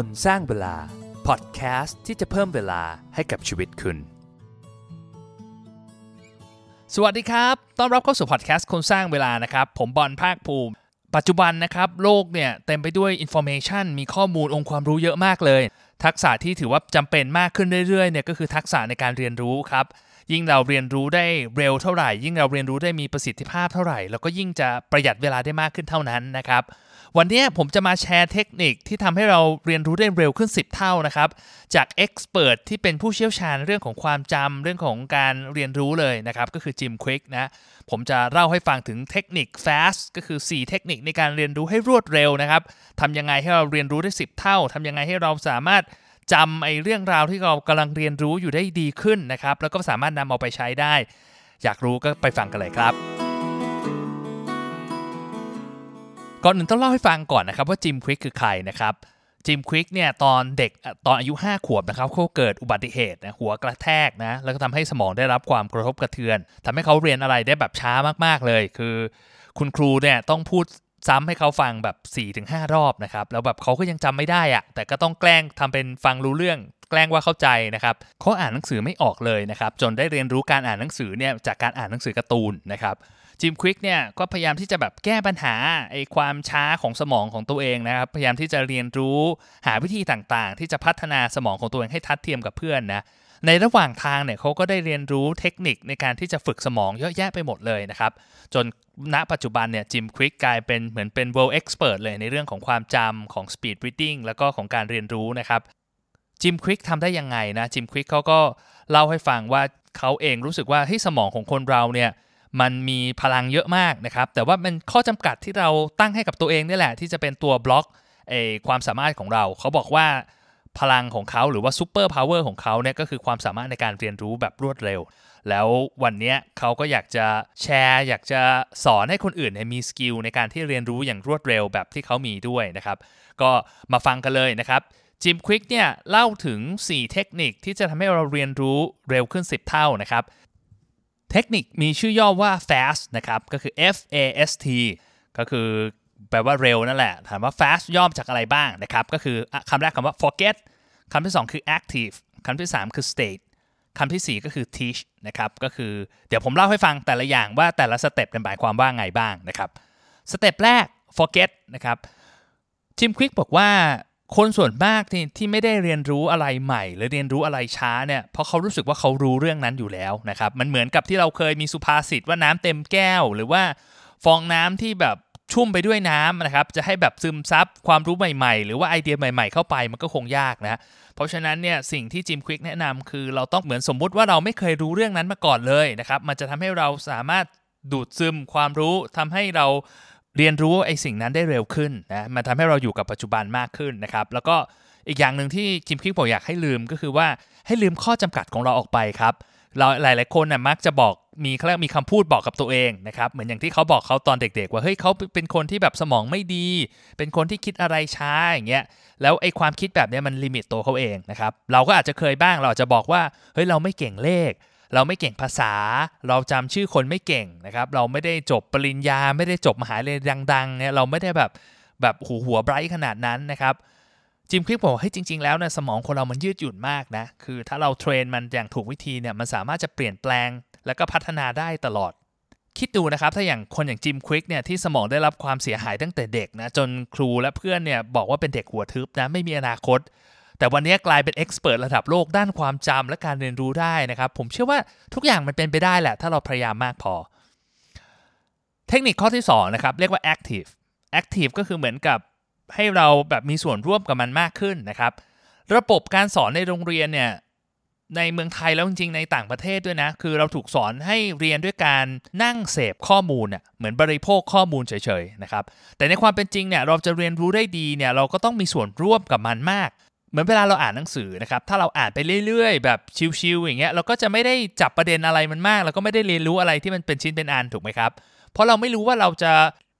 คนสร้างเวลา พอดแคสต์ที่จะเพิ่มเวลาให้กับชีวิตคุณ สวัสดีครับ ต้อนรับเข้าสู่พอดแคสต์คนสร้างเวลานะครับ ผมบอลภาคภูมิ ปัจจุบันนะครับ โลกเนี่ยเต็มไปด้วย information มีข้อมูลองค์ความรู้เยอะมากเลย ทักษะที่ถือว่าจำเป็นมากขึ้นเรื่อยๆเนี่ยก็คือทักษะในการเรียนรู้ครับ ยิ่งเราเรียนรู้ได้เร็วเท่าไหร่ ยิ่งเราเรียนรู้ได้มีประสิทธิภาพเท่าไหร่แล้วก็ยิ่งจะประหยัดเวลาได้มากขึ้นเท่านั้นนะครับ วันนี้ผมจะมาแชร์เทคนิคที่ทำให้เราเรียนรู้ได้เร็วขึ้น 10 เท่านะครับ จากเอ็กซ์เพรสที่เป็นผู้เชี่ยวชาญเรื่องของความจำเรื่องของการเรียนรู้เลยนะครับ ก็คือจิมควิกนะ ผมจะเล่าให้ฟังถึงเทคนิค fast ก็คือ 4 เทคนิคในการเรียนรู้ให้รวดเร็วนะครับทำยังไงให้เราเรียนรู้ได้ 10 เท่าทำยังไงให้เราสามารถจำไอ้เรื่องราวที่เรากำลังเรียนรู้อยู่ได้ดีขึ้นนะครับ แล้วก็สามารถนำเอาไปใช้ได้ อยากรู้ก็ไปฟังกันเลยครับ ก่อนอื่นต้องเล่าให้ฟังก่อนนะครับว่าจิมควิกคือใครนะครับจิมควิกเนี่ยตอนเด็กตอนอายุ 5 ขวบนะครับเขาเกิดอุบัติเหตุนะหัวกระแทกนะแล้วก็ทำให้สมองได้รับความกระทบกระเทือนทำให้เขาเรียนอะไรได้แบบช้ามากๆเลย คือ คุณครูเนี่ยต้องพูดซ้ำให้เขาฟังแบบ 4-5 รอบนะครับแล้วแบบเขาก็ยังจำไม่ได้อะแต่ก็ต้องแกล้งทำเป็นฟังรู้เรื่องแกล้งว่าเข้าใจนะครับเขาอ่านหนังสือไม่ออกเลยนะครับจนได้เรียนรู้การอ่านหนังสือเนี่ยจากการอ่านหนังสือการ์ตูนนะครับ จิมควิกเนี่ยก็พยายามที่จะแบบแก้ปัญหาไอ้ความช้าของสมองของตัวเองนะครับ พยายามที่จะเรียนรู้หาวิธีต่างๆ ที่จะพัฒนาสมองของตัวเองให้ทัดเทียมกับเพื่อนนะในระหว่างทางเนี่ยเขาก็ได้เรียนรู้เทคนิคในการที่จะฝึกสมองเยอะแยะไปหมดเลยนะครับ จนณปัจจุบันเนี่ยจิมควิกกลายเป็นเหมือนเป็น world expert เลยในเรื่องของความจำของ speed reading แล้วก็ของการเรียนรู้นะครับจิมควิกทำได้ยังไงนะจิมควิกเขาก็เล่าให้ฟังว่าเขาเองรู้สึกว่าให้สมองของคนเราเนี่ย มันมีพลังเยอะมากนะครับ แต่ว่ามันข้อจำกัดที่เราตั้งให้กับตัวเองนี่แหละ ที่จะเป็นตัวบล็อกเอความสามารถของเรา เขาบอกว่าพลังของเขาหรือว่า superpower ของเขาเนี่ยก็คือความสามารถในการเรียนรู้แบบรวดเร็ว แล้ววันนี้เขาก็อยากจะแชร์ อยากจะสอนให้คนอื่นมี skill ในการที่เรียนรู้อย่างรวดเร็วแบบที่เขามีด้วยนะครับ ก็มาฟังกันเลยนะครับจิมควิกเนี่ยเล่าถึง 4 เทคนิคที่จะทำให้เราเรียนรู้เร็วขึ้น 10 เท่านะครับ เทคนิคมีชื่อย่อว่า fast นะครับ ก็คือ F A S T ก็คือแปลว่าเร็วนั่นแหละ ถามว่า fast ย่อมาจากอะไรบ้างนะครับ ก็คือคำแรกคำว่า forget คำที่ 2 คือ active คำที่ 3 คือ state คำที่ 4 ก็คือ teach นะครับ ก็คือเดี๋ยวผมเล่าให้ฟังแต่ละอย่างว่าแต่ละสเต็ปกันหมายความว่าไงบ้างนะครับ สเต็ปแรก forget นะครับจิมควิกบอกว่า คนส่วนมากที่ที่ไม่ได้เรียนรู้อะไรใหม่ หรือเรียนรู้อะไรช้าเนี่ยเพราะเขารู้สึกว่าเขารู้เรื่องนั้นอยู่แล้วนะครับมันเหมือนกับที่เราเคยมีสุภาษิตว่าน้ำเต็มแก้ว หรือว่าฟองน้ำที่แบบชุ่มไปด้วยน้ำนะครับจะให้แบบซึมซับความรู้ใหม่ๆ หรือว่าไอเดียใหม่ ๆ เข้าไปมันก็คงยากนะเพราะฉะนั้นเนี่ยสิ่งที่จิมควิกแนะนำคือเราต้องเหมือนสมมุติว่าเราไม่เคยรู้เรื่องนั้นมาก่อนเลยนะครับมันจะทำให้เราสามารถดูดซึมความรู้ทำให้เรา เรียนรู้ไอ้สิ่งนั้นได้เร็วขึ้นนะมันทำให้เราอยู่กับปัจจุบันมากขึ้นนะครับ แล้วก็อีกอย่างหนึ่งที่จิมควิกบอกอยากให้ลืมก็คือว่าให้ลืมข้อจำกัดของเราออกไปครับเราหลาย ๆ คนน่ะมักจะบอกมีเขาเรียกมีคำพูดบอกกับตัวเองนะครับเหมือนอย่างที่เขาบอกเขาตอนเด็ก ๆ ว่าเฮ้ยเขาเป็นคนที่แบบสมองไม่ดี เป็นคนที่คิดอะไรช้าอย่างเงี้ยแล้วไอ้ความคิดแบบนี้มัน limit ตัวเขาเองนะครับเราก็อาจจะเคยบ้างเราอาจจะบอกว่าเฮ้ยเราไม่เก่งเลข เราไม่เก่งภาษา เราจำชื่อคนไม่เก่งนะครับ เราไม่ได้จบปริญญา ไม่ได้จบมหาลัยดังๆเนี่ยเราไม่ได้แบบแบบหูหัวไบรท์ขนาดนั้นนะครับจิมคลิกบอกให้จริง ๆ แล้วนะสมองคนเรามันยืดหยุ่นมากนะ คือถ้าเราเทรนมันอย่างถูกวิธีเนี่ยมันสามารถจะเปลี่ยนแปลง แล้วก็พัฒนาได้ตลอด คิดดูนะครับ ถ้าอย่างคนอย่างจิมควิกเนี่ยที่สมองได้รับความเสียหายตั้งแต่เด็กนะจนครูและเพื่อนเนี่ยบอกว่าเป็นเด็กหัวทึบนะไม่มีอนาคต แต่วันนี้กลายเป็นเอ็กซ์เพรสระดับโลกด้านความจำและการเรียนรู้ได้นะครับ ผมเชื่อว่าทุกอย่างมันเป็นไปได้แหละ ถ้าเราพยายามมากพอ เทคนิคข้อที่2นะครับเรียกว่า active active ก็คือเหมือนกับให้เราแบบมีส่วนร่วมกับมันมากขึ้นนะครับ ระบบการสอนในโรงเรียนเนี่ยในเมืองไทยแล้วจริงๆในต่างประเทศด้วยนะ คือเราถูกสอนให้เรียนด้วยการนั่งเสพข้อมูลเน่ยเหมือนบริโภคข้อมูลเฉยๆนะครับแต่ในความเป็นจริงเนี่ยเราจะเรียนรู้ได้ดีเนี่ยเราก็ต้องมีส่วนร่วมกับมันมาก เหมือนเวลาเราอ่านหนังสือนะครับ ถ้าเราอ่านไปเรื่อยๆ แบบชิวๆอย่างเงี้ย เราก็จะไม่ได้จับประเด็นอะไรมันมากแล้วก็ไม่ได้เรียนรู้อะไรที่มันเป็นชิ้นเป็นอันถูกไหมครับ เพราะเราไม่รู้ว่าเราจะ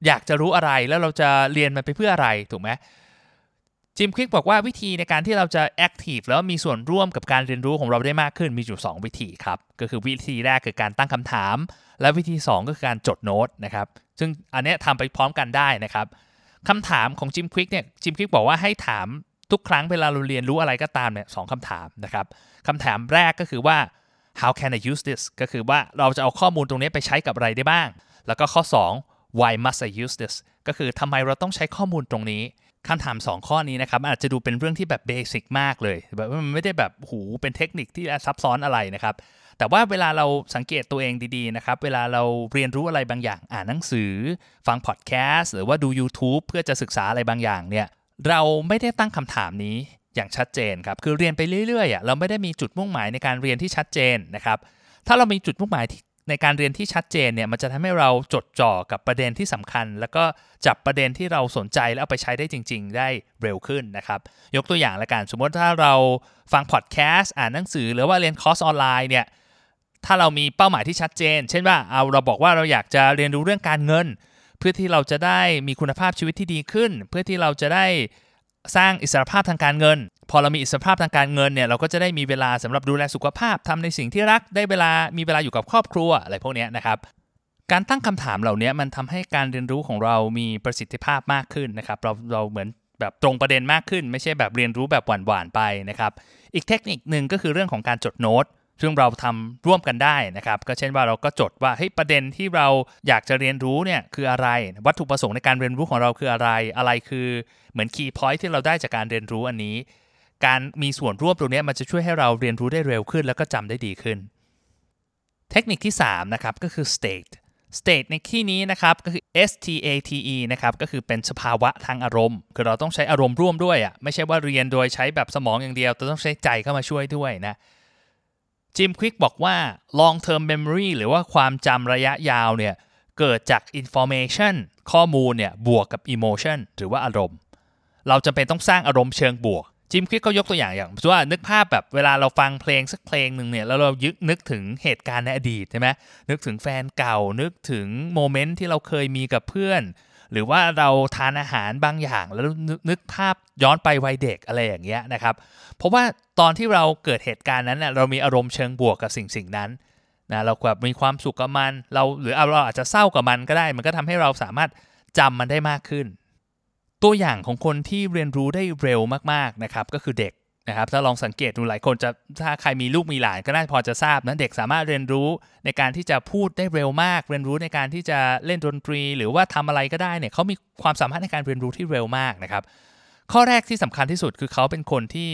อยากจะรู้อะไรแล้วเราจะเรียนมันไปเพื่ออะไรถูกไหมจิมควิกบอกว่าวิธีในการที่เราจะแอคทีฟแล้วมีส่วนร่วมกับการเรียนรู้ของเราได้มากขึ้นมีอยู่ 2 วิธีครับ ก็คือวิธีแรกคือการตั้งคำถาม และวิธี 2 ก็คือการจดโน้ตนะครับ ซึ่งอันนี้ทำไปพร้อมกันได้นะครับคำถามของจิมควิกเนี่ยจิมควิกบอกว่าให้ถาม ทุกครั้งเวลาเราเรียนรู้อะไรก็ตามเนี่ยสองคำถามนะครับคำถามแรกก็คือว่า how can I use this ก็คือว่าเราจะเอาข้อมูลตรงนี้ไปใช้กับอะไรได้บ้าง แล้วก็ข้อ 2 why must I use this ก็คือทำไมเราต้องใช้ข้อมูลตรงนี้คำถาม 2 ข้อนี้นะครับอาจจะดูเป็นเรื่องที่แบบเบสิกมากเลยแบบมันไม่ได้แบบหูเป็นเทคนิคที่ซับซ้อนอะไรนะครับ แต่ว่าเวลาเราสังเกตตัวเองดีๆนะครับ เวลาเราเรียนรู้อะไรบางอย่าง อ่านหนังสือ ฟังพอดแคสต์หรือว่าดู YouTube เพื่อจะศึกษาอะไรบางอย่างเนี่ย เราไม่ได้ตั้งคำถามนี้อย่างชัดเจนครับ คือเรียนไปเรื่อยๆอะเราไม่ได้มีจุดมุ่งหมายในการเรียนที่ชัดเจนนะครับ ถ้าเรามีจุดมุ่งหมายในการเรียนที่ชัดเจนเนี่ยมันจะทำให้เราจดจ่อกับประเด็นที่สำคัญ แล้วก็จับประเด็นที่เราสนใจแล้วเอาไปใช้ได้จริง ๆ ได้เร็วขึ้นนะครับ ยกตัวอย่างละกันสมมติถ้าเราฟังพอดแคสต์อ่านหนังสือ หรือว่าเรียนคอร์สออนไลน์เนี่ยถ้าเรามีเป้าหมายที่ชัดเจน เช่นว่าเอาเราบอกว่าเราอยากจะเรียนรู้เรื่องการเงิน เพื่อที่เราจะได้มีคุณภาพชีวิตที่ดีขึ้น เพื่อที่เราจะได้สร้างอิสรภาพทางการเงิน พอเรามีอิสรภาพทางการเงินเนี่ยเราก็จะได้มีเวลาสำหรับดูแลสุขภาพทำในสิ่งที่รักได้เวลามีเวลาอยู่กับครอบครัวอะไรพวกนี้นะครับการตั้งคำถามเหล่านี้มันทำให้การเรียนรู้ของเรามีประสิทธิภาพมากขึ้นนะครับเราเราเหมือนแบบตรงประเด็นมากขึ้น ไม่ใช่แบบเรียนรู้แบบหวานๆไปนะครับอีกเทคนิคหนึ่งก็คือเรื่องของการจดโน้ต ซึ่งเราทำร่วมกันได้นะครับ ก็เช่นว่าเราก็จดว่าเฮ้ยประเด็นที่เราอยากจะเรียนรู้เนี่ยคืออะไร วัตถุประสงค์ในการเรียนรู้ของเราคืออะไร อะไรคือเหมือนคีย์พอยท์ที่เราได้จากการเรียนรู้อันนี้ การมีส่วนร่วมตรงนี้มันจะช่วยให้เราเรียนรู้ได้เร็วขึ้น แล้วก็จำได้ดีขึ้น เทคนิคที่3นะครับก็คือ state state ในที่นี้นะครับก็คือ S T A T E นะครับก็คือเป็นสภาวะทางอารมณ์ คือเราต้องใช้อารมณ์ร่วมด้วยอะไม่ใช่ว่าเรียนโดยใช้แบบสมองอย่างเดียวแต่ต้องใช้ใจเข้ามาช่วยด้วยนะ จิมควิกบอกว่า long term memory หรือว่าความจำระยะยาวเนี่ยเกิดจาก information ข้อมูลเนี่ยบวกกับ emotion หรือว่าอารมณ์ เราจะเป็นต้องสร้างอารมณ์เชิงบวก จิมควิกก็ยกตัวอย่างอย่างว่านึกภาพแบบเวลาเราฟังเพลงสักเพลงหนึ่งเนี่ยแล้วเรายึกนึกถึงเหตุการณ์ในอดีตใช่ไหมนึกถึงแฟนเก่านึกถึงโมเมนต์ที่เราเคยมีกับเพื่อน หรือว่าเราทานอาหารบางอย่างแล้วนึกนึกภาพย้อนไปวัยเด็กอะไรอย่างเงี้ยนะครับ เพราะว่าตอนที่เราเกิดเหตุการณ์นั้นเน่ยเรามีอารมณ์เชิงบวกกับสิ่งสิ่งนั้นนะเราแบบมีความสุขกับมัน เราหรือเราอาจจะเศร้ากับมันก็ได้ มันก็ทำให้เราสามารถจำมันได้มากขึ้น ตัวอย่างของคนที่เรียนรู้ได้เร็วมากๆนะครับ ก็คือเด็ก นะครับถ้าลองสังเกตดูหลายคนจะถ้าใครมีลูกมีหลานก็น่าพอจะทราบนะเด็กสามารถเรียนรู้ในการที่จะพูดได้เร็วมาก เรียนรู้ในการที่จะเล่นดนตรี หรือว่าทำอะไรก็ได้เนี่ยเขามีความสามารถในการเรียนรู้ที่เร็วมากนะครับข้อแรกที่สำคัญที่สุดคือเขาเป็นคนที่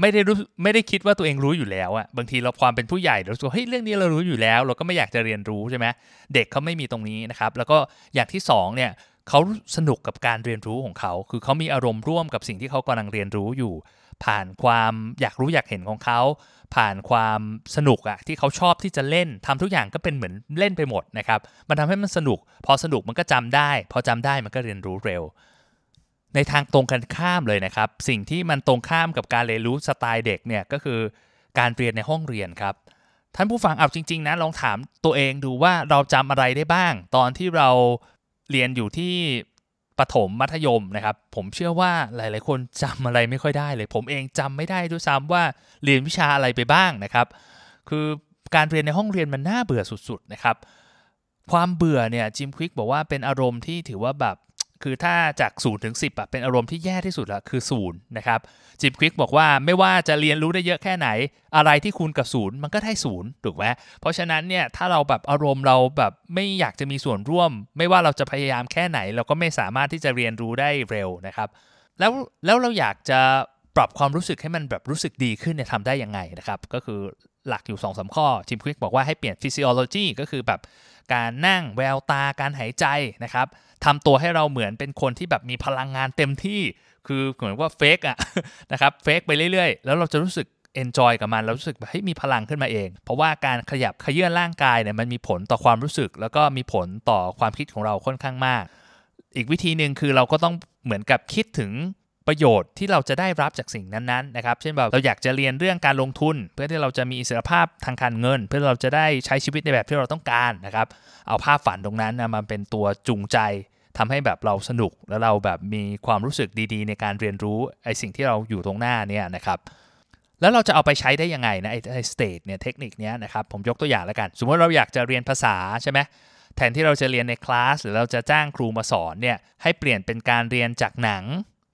ไม่ได้รู้ไม่ได้คิดว่าตัวเองรู้อยู่แล้วอะบางทีเราความเป็นผู้ใหญ่เราสึกเฮ้ยเรื่องนี้เรารู้อยู่แล้ว เราก็ไม่อยากจะเรียนรู้ใช่ไหมเด็กเขาไม่มีตรงนี้นะครับแล้วก็อย่างที่2เนี่ย เขาสนุกกับการเรียนรู้ของเขา คือเขามีอารมณ์ร่วมกับสิ่งที่เขากำลังเรียนรู้อยู่ ผ่านความอยากรู้อยากเห็นของเขา ผ่านความสนุกอะที่เขาชอบที่จะเล่นทำทุกอย่างก็เป็นเหมือนเล่นไปหมดนะครับ มันทำให้มันสนุก พอสนุกมันก็จำได้ พอจำได้มันก็เรียนรู้เร็ว ในทางตรงกันข้ามเลยนะครับ สิ่งที่มันตรงข้ามกับการเรียนรู้สไตล์เด็กเนี่ยก็คือการเรียนในห้องเรียนครับท่านผู้ฟังเอาจริง ๆนะลองถามตัวเองดูว่าเราจำอะไรได้บ้าง ตอนที่เรา เรียนอยู่ที่ประถมมัธยมนะครับ ผมเชื่อว่าหลาย ๆ คนจำอะไรไม่ค่อยได้เลย ผมเองจำไม่ได้ด้วยซ้ำว่าเรียนวิชาอะไรไปบ้างนะครับ คือการเรียนในห้องเรียนมันน่าเบื่อสุด ๆ นะครับ ความเบื่อเนี่ยจิมควิกบอกว่าเป็นอารมณ์ที่ถือว่าแบบ คือถ้าจาก0ูนย์ถึงสิเป็นอารมณ์ที่แย่ที่สุดละคือศูนย์นะครับจิมควิกบอกว่าไม่ว่าจะเรียนรู้ได้เยอะแค่ไหน อะไรที่คูณกับศูนย์มันก็ได้ศูนย์ถูกไหมเพราะฉะนั้นเนี่ยถ้าเราแบบอารมณ์เราแบบไม่อยากจะมีส่วนร่วม ไม่ว่าเราจะพยายามแค่ไหน เราก็ไม่สามารถที่จะเรียนรู้ได้เร็วนะครับ แล้วแล้วเราอยากจะปรับความรู้สึกให้มันแบบรู้สึกดีขึ้นเนี่ยทำได้ยังไงนะครับก็คือหลักอยู่2อสข้อจิมควิกบอกว่าให้เปลี่ยน physiology ก็คือแบบ การนั่งแววตาการหายใจนะครับทำตัวให้เราเหมือนเป็นคนที่แบบมีพลังงานเต็มที่คือเหมือนว่า fake อะนะครับ fake ไปเรื่อยๆ แล้วเราจะรู้สึก enjoy กับมันเรารู้สึกแบบให้มีพลังขึ้นมาเอง เพราะว่าการขยับเขยื้อนร่างกายเนี่ยมันมีผลต่อความรู้สึก แล้วก็มีผลต่อความคิดของเราค่อนข้างมาก อีกวิธีหนึ่งคือเราก็ต้องเหมือนกับคิดถึง ประโยชน์ที่เราจะได้รับจากสิ่งนั้นๆนะครับ เช่นแบบเราอยากจะเรียนเรื่องการลงทุน เพื่อที่เราจะมีอิสรภาพทางการเงิน เพื่อเราจะได้ใช้ชีวิตในแบบที่เราต้องการนะครับ เอาภาพฝันตรงนั้นนะมาเป็นตัวจูงใจทำให้แบบเราสนุก แล้วเราแบบมีความรู้สึกดีๆ ในการเรียนรู้ไอ้สิ่งที่เราอยู่ตรงหน้าเนี่ยนะครับแล้วเราจะเอาไปใช้ได้ยังไงนะไอ้ไอ้สเตทเนี่ยเทคนิคเนี้ยนะครับผมยกตัวอย่างแล้วกัน สมมติเราอยากจะเรียนภาษาใช่ไหมแทนที่เราจะเรียนในคลาสหรือเราจะจ้างครูมาสอนเนี่ยให้เปลี่ยนเป็นการเรียนจากหนัง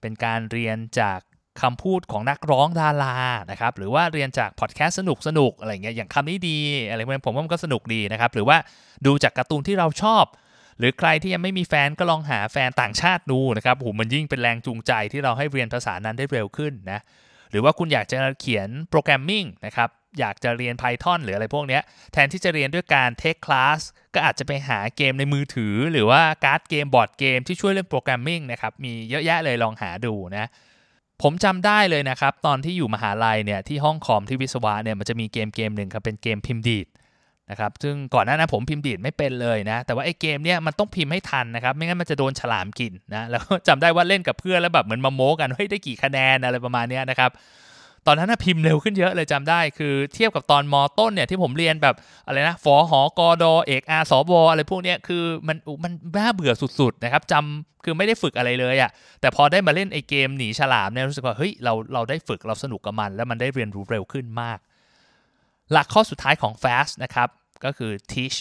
เป็นการเรียนจากคำพูดของนักร้องดารานะครับหรือว่าเรียนจากพอดแคสต์สนุกสนุกอะไรเงี้ยอย่างคำนี้ดีอะไรพวกนี้ผมว่ามันก็สนุกดีนะครับหรือว่าดูจากการ์ตูนที่เราชอบ หรือใครที่ยังไม่มีแฟนก็ลองหาแฟนต่างชาติดูนะครับโหมันยิ่งเป็นแรงจูงใจที่เราให้เรียนภาษานั้นได้เร็วขึ้นนะหรือว่าคุณอยากจะเขียนโปรแกรมมิ่งนะครับ อยากจะเรียน Python หรืออะไรพวกนี้แทนที่จะเรียนด้วยการ take class ก็อาจจะไปหาเกมในมือถือ หรือว่า card game board game ที่ช่วยเรื่อง programming นะครับมีเยอะแยะเลยลองหาดูนะผมจำได้เลยนะครับ ตอนที่อยู่มหาลัยเนี่ยที่ห้องคอมที่วิศวะเนี่ยมันจะมีเกมเกมหนึ่งครับเป็นเกมพิมพ์ดีดนะครับซึ่งก่อนหน้านั้นผมพิมพ์ดีดไม่เป็นเลยนะ แต่ว่าไอ้เกมเนี่ยมันต้องพิมพ์ให้ทันนะครับ ไม่งั้นมันจะโดนฉลามกินนะแล้วจำได้ว่าเล่นกับเพื่อนแล้วแบบเหมือนมาโม้กันเฮ้ยได้กี่คะแนนอะไรประมาณนี้นะครับ ตอนนั้นพิมพ์เร็วขึ้นเยอะเลยจำได้ คือเทียบกับตอนมอต้นเนี่ยที่ผมเรียนแบบอะไรนะฝอหอกอดอเอกอาสบอะไรพวกเนี้ยคือมันมันน่าเบื่อสุดๆนะครับจำคือไม่ได้ฝึกอะไรเลยอะ่ะแต่พอได้มาเล่นไอเกมหนีฉลามเนี่ยรู้สึกว่าเฮ้ยเราเราได้ฝึกเราสนุกกับมัน แล้วมันได้เรียนรู้เร็วขึ้นมาก หลักข้อสุดท้ายของ fast นะครับก็คือ teach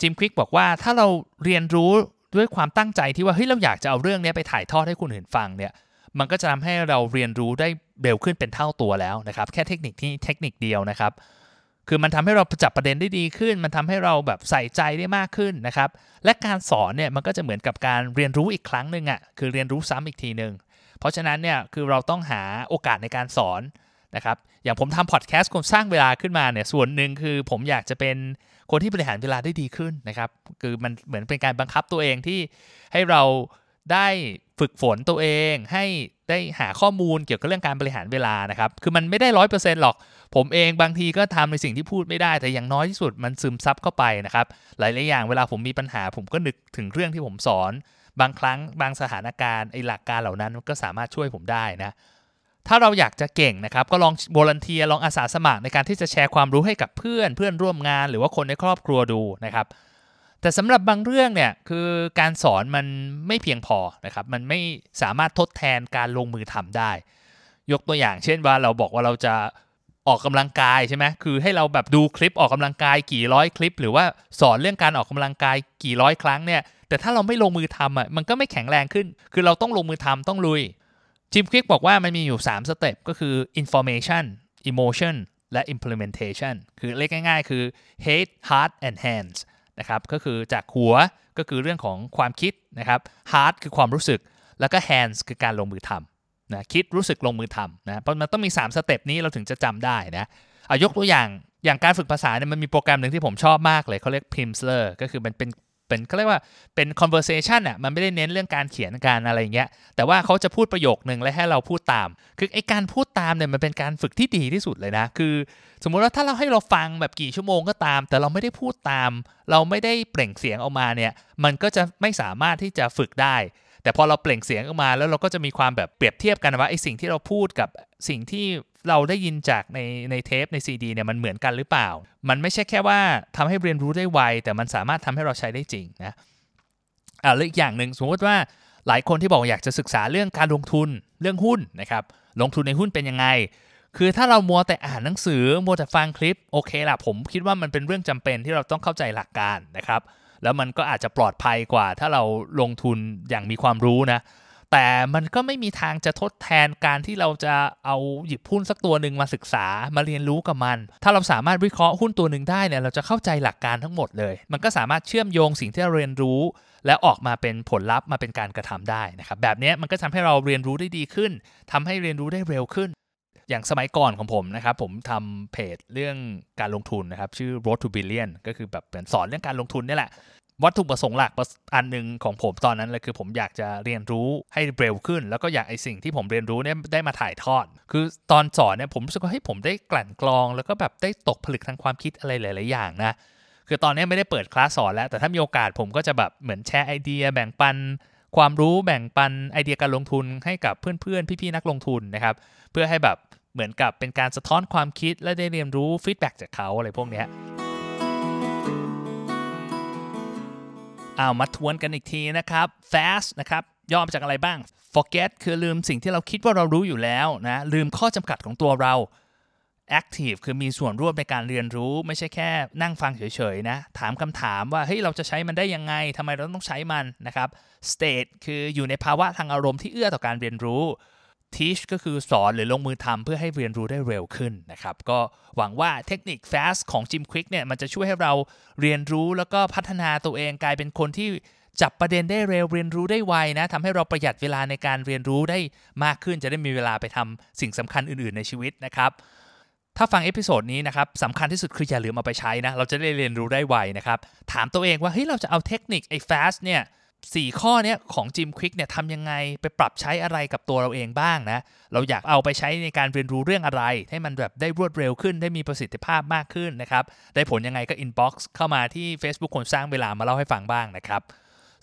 จิมควิกบอกว่าถ้าเราเรียนรู้ด้วยความตั้งใจที่ว่าเฮ้ยเราอยากจะเอาเรื่องนี้ไปถ่ายทอดให้คนอื่นฟังเนี่ย มันก็จะทำให้เราเรียนรู้ได้เร็วขึ้นเป็นเท่าตัวแล้วนะครับ แค่เทคนิคที่เทคนิคเดียวนะครับ คือมันทำให้เราจับประเด็นได้ดีขึ้น มันทำให้เราแบบใส่ใจได้มากขึ้นนะครับ และการสอนเนี่ยมันก็จะเหมือนกับการเรียนรู้อีกครั้งหนึ่งอะ่ะคือเรียนรู้ซ้ำอีกทีหนึ่งเพราะฉะนั้นเนี่ยคือเราต้องหาโอกาสในการสอนนะครับอย่างผมทำพอดแคสต์คนสร้างเวลาขึ้นมาเนี่ยส่วนหนึ่งคือผมอยากจะเป็นคนที่บริหารเวลาได้ดีขึ้นนะครับ คือมันเหมือนเป็นการบังคับตัวเองที่ให้เรา ได้ฝึกฝนตัวเองให้ได้หาข้อมูลเกี่ยวกับเรื่องการบริหารเวลานะครับ คือมันไม่ได้ร้อยเปอร์เซ็นต์หรอก ผมเองบางทีก็ทำในสิ่งที่พูดไม่ได้ แต่อย่างน้อยที่สุดมันซึมซับเข้าไปนะครับ หลายๆอย่างเวลาผมมีปัญหา ผมก็นึกถึงเรื่องที่ผมสอน บางครั้งบางสถานการณ์ไอ้หลักการเหล่านั้นก็สามารถช่วยผมได้นะ ถ้าเราอยากจะเก่งนะครับ ก็ลอง volunteer ลองอาสาสมัครในการที่จะแชร์ความรู้ให้กับเพื่อนเพื่อนร่วมงาน หรือว่าคนในครอบครัวดูนะครับ แต่สำหรับบางเรื่องเนี่ยคือการสอนมันไม่เพียงพอนะครับมันไม่สามารถทดแทนการลงมือทำได้ ยกตัวอย่างเช่นว่าเราบอกว่าเราจะออกกำลังกายใช่ไหมคือให้เราแบบดูคลิปออกกำลังกายกี่ร้อยคลิป หรือว่าสอนเรื่องการออกกำลังกายกี่ร้อยครั้งเนี่ยแต่ถ้าเราไม่ลงมือทำอะมันก็ไม่แข็งแรงขึ้น คือเราต้องลงมือทำต้องลุยจิมควิกบอกว่ามันมีอยู่ 3 สเต็ปก็คือ information emotion และ implementation คือเรียกง่ายๆ คือ head heart and hands นะครับก็คือจากหัวก็คือเรื่องของความคิดนะครับ heart คือความรู้สึกแล้วก็ hands คือการลงมือทำนะคิดรู้สึกลงมือทำนะเพราะมันต้องมี 3 สเต็ปนี้เราถึงจะจำได้นะเอายกตัวอย่างอย่างการฝึกภาษาเนี่ยมันมีโปรแกรมหนึ่งที่ผมชอบมากเลยเขาเรียก Pimsleur ก็คือมันเป็น เป็นเขาเรียกว่าเป็น conversation อะมันไม่ได้เน้นเรื่องการเขียนการอะไรเงี้ยแต่ว่าเขาจะพูดประโยคนึงและให้เราพูดตาม คือไอการพูดตามเนี่ยมันเป็นการฝึกที่ดีที่สุดเลยนะ คือ สมมุติว่าถ้าเราให้เราฟังแบบกี่ชั่วโมงก็ตาม แต่เราไม่ได้พูดตาม เราไม่ได้เปล่งเสียงออกมาเนี่ยมันก็จะไม่สามารถที่จะฝึกได้แต่พอเราเปล่งเสียงออกมาแล้วเราก็จะมีความแบบเปรียบเทียบกันว่าไอสิ่งที่เราพูดกับสิ่งที่ เราได้ยินจากในในเทปในซีดีเนี่ยมันเหมือนกันหรือเปล่า มันไม่ใช่แค่ว่าทำให้เรียนรู้ได้ไว แต่มันสามารถทำให้เราใช้ได้จริงนะอ่าแล้วอีกอย่างหนึ่งสมมติว่าหลายคนที่บอกอยากจะศึกษาเรื่องการลงทุนเรื่องหุ้นนะครับลงทุนในหุ้นเป็นยังไง คือถ้าเรามัวแต่อ่านหนังสือมัวแต่ฟังคลิปโอเคล่ะผมคิดว่ามันเป็นเรื่องจำเป็นที่เราต้องเข้าใจหลักการนะครับแล้วมันก็อาจจะปลอดภัยกว่า ถ้าเราลงทุนอย่างมีความรู้นะ แต่มันก็ไม่มีทางจะทดแทนการที่เราจะเอาหยิบหุ้นสักตัวหนึ่งมาศึกษามาเรียนรู้กับมัน ถ้าเราสามารถวิเคราะห์หุ้นตัวหนึ่งได้เนี่ยเราจะเข้าใจหลักการทั้งหมดเลย มันก็สามารถเชื่อมโยงสิ่งที่เราเรียนรู้ แล้วออกมาเป็นผลลัพธ์มาเป็นการกระทำได้นะครับแบบนี้มันก็ทำให้เราเรียนรู้ได้ดีขึ้นทำให้เรียนรู้ได้เร็วขึ้น อย่างสมัยก่อนของผมนะครับผมทำเพจเรื่องการลงทุนนะครับชื่อ Road to Billion ก็คือแบบเป็นสอนเรื่องการลงทุนนี่แหละ วัตถุประสงค์หลักอันหนึ่งของผมตอนนั้นเลยคือผมอยากจะเรียนรู้ให้เร็วขึ้น แล้วก็อยากไอสิ่งที่ผมเรียนรู้เนี่ยได้มาถ่ายทอด คือตอนสอนเนี่ยผมรู้สึกว่าให้ผมได้กลั่นกรอง แล้วก็แบบได้ตกผลึกทางความคิดอะไรหลาย ๆ อย่างนะคือตอนนี้ไม่ได้เปิดคลาสสอนแล้ว แต่ถ้ามีโอกาสผมก็จะแบบเหมือนแชร์ไอเดียแบ่งปันความรู้แบ่งปันไอเดียการลงทุนให้กับเพื่อนๆ พี่ๆ นักลงทุนนะครับ เพื่อให้แบบเหมือนกับเป็นการสะท้อนความคิดและได้เรียนรู้ฟีดแบ็จากเขาอะไรพวกนี้ เอามาทวนกันอีกทีนะครับ fast นะครับย่อมาจากอะไรบ้าง forget คือลืมสิ่งที่เราคิดว่าเรารู้อยู่แล้วนะลืมข้อจำกัดของตัวเรา active คือมีส่วนร่วมในการเรียนรู้ ไม่ใช่แค่นั่งฟังเฉยๆนะถามคำถามว่าเฮ้ยเราจะใช้มันได้ยังไงทำไมเราต้องใช้มันนะครับ state คืออยู่ในภาวะทางอารมณ์ที่เอื้อต่อการเรียนรู้ teach ก็คือสอนหรือลงมือทำเพื่อให้เรียนรู้ได้เร็วขึ้นนะครับ ก็หวังว่าเทคนิค fast ของ Jim Quick เนี่ยมันจะช่วยให้เราเรียนรู้แล้วก็พัฒนาตัวเองกลายเป็นคนที่จับประเด็นได้เร็วเรียนรู้ได้ไวนะทำให้เราประหยัดเวลาในการเรียนรู้ได้มากขึ้นจะได้มีเวลาไปทำสิ่งสำคัญอื่นๆในชีวิตนะครับถ้าฟัง episode นี้นะครับสำคัญที่สุดคืออย่าลืมเอาไปใช้นะเราจะได้เรียนรู้ได้ไวนะครับถามตัวเองว่าเฮ้ยเราจะเอาเทคนิคไอ้ fast เนี่ย สี่ข้อเนี้ยของจิมควิกเนี่ยทำยังไงไปปรับใช้อะไรกับตัวเราเองบ้างนะ เราอยากเอาไปใช้ในการเรียนรู้เรื่องอะไร ให้มันแบบได้รวดเร็วขึ้นได้มีประสิทธิภาพมากขึ้นนะครับ ได้ผลยังไงก็ inbox เข้ามาที่ Facebook คนสร้างเวลามาเล่าให้ฟังบ้างนะครับ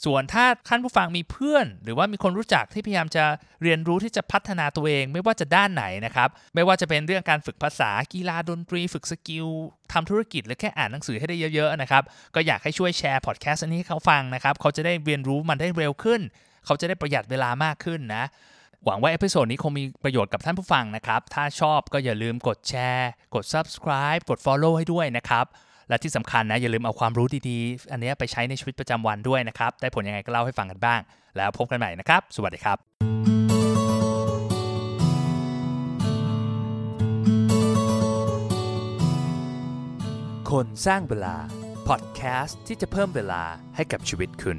ส่วนถ้าท่านผู้ฟังมีเพื่อน หรือว่ามีคนรู้จักที่พยายามจะเรียนรู้ที่จะพัฒนาตัวเอง ไม่ว่าจะด้านไหนนะครับไม่ว่าจะเป็นเรื่องการฝึกภาษากีฬาดนตรี ฝึก skill ทำธุรกิจหรือแค่อ่านหนังสือให้ได้เยอะๆนะครับก็อยากให้ช่วยแชร์พอดแคสต์อันนี้ให้เขาฟังนะครับเขาจะได้เรียนรู้มันได้เร็วขึ้น เขาจะได้ประหยัดเวลามากขึ้นนะหวังว่า episode นี้คงมีประโยชน์กับท่านผู้ฟังนะครับ ถ้าชอบก็อย่าลืมกดแชร์ กด subscribe กด follow ให้ด้วยนะครับ และที่สำคัญนะอย่าลืมเอาความรู้ดีๆ อันนี้ไปใช้ในชีวิตประจำวันด้วยนะครับ ได้ผลยังไงก็เล่าให้ฟังกันบ้าง แล้วพบกันใหม่นะครับ สวัสดีครับคนสร้างเวลา พอดแคสต์ที่จะเพิ่มเวลาให้กับชีวิตคุณ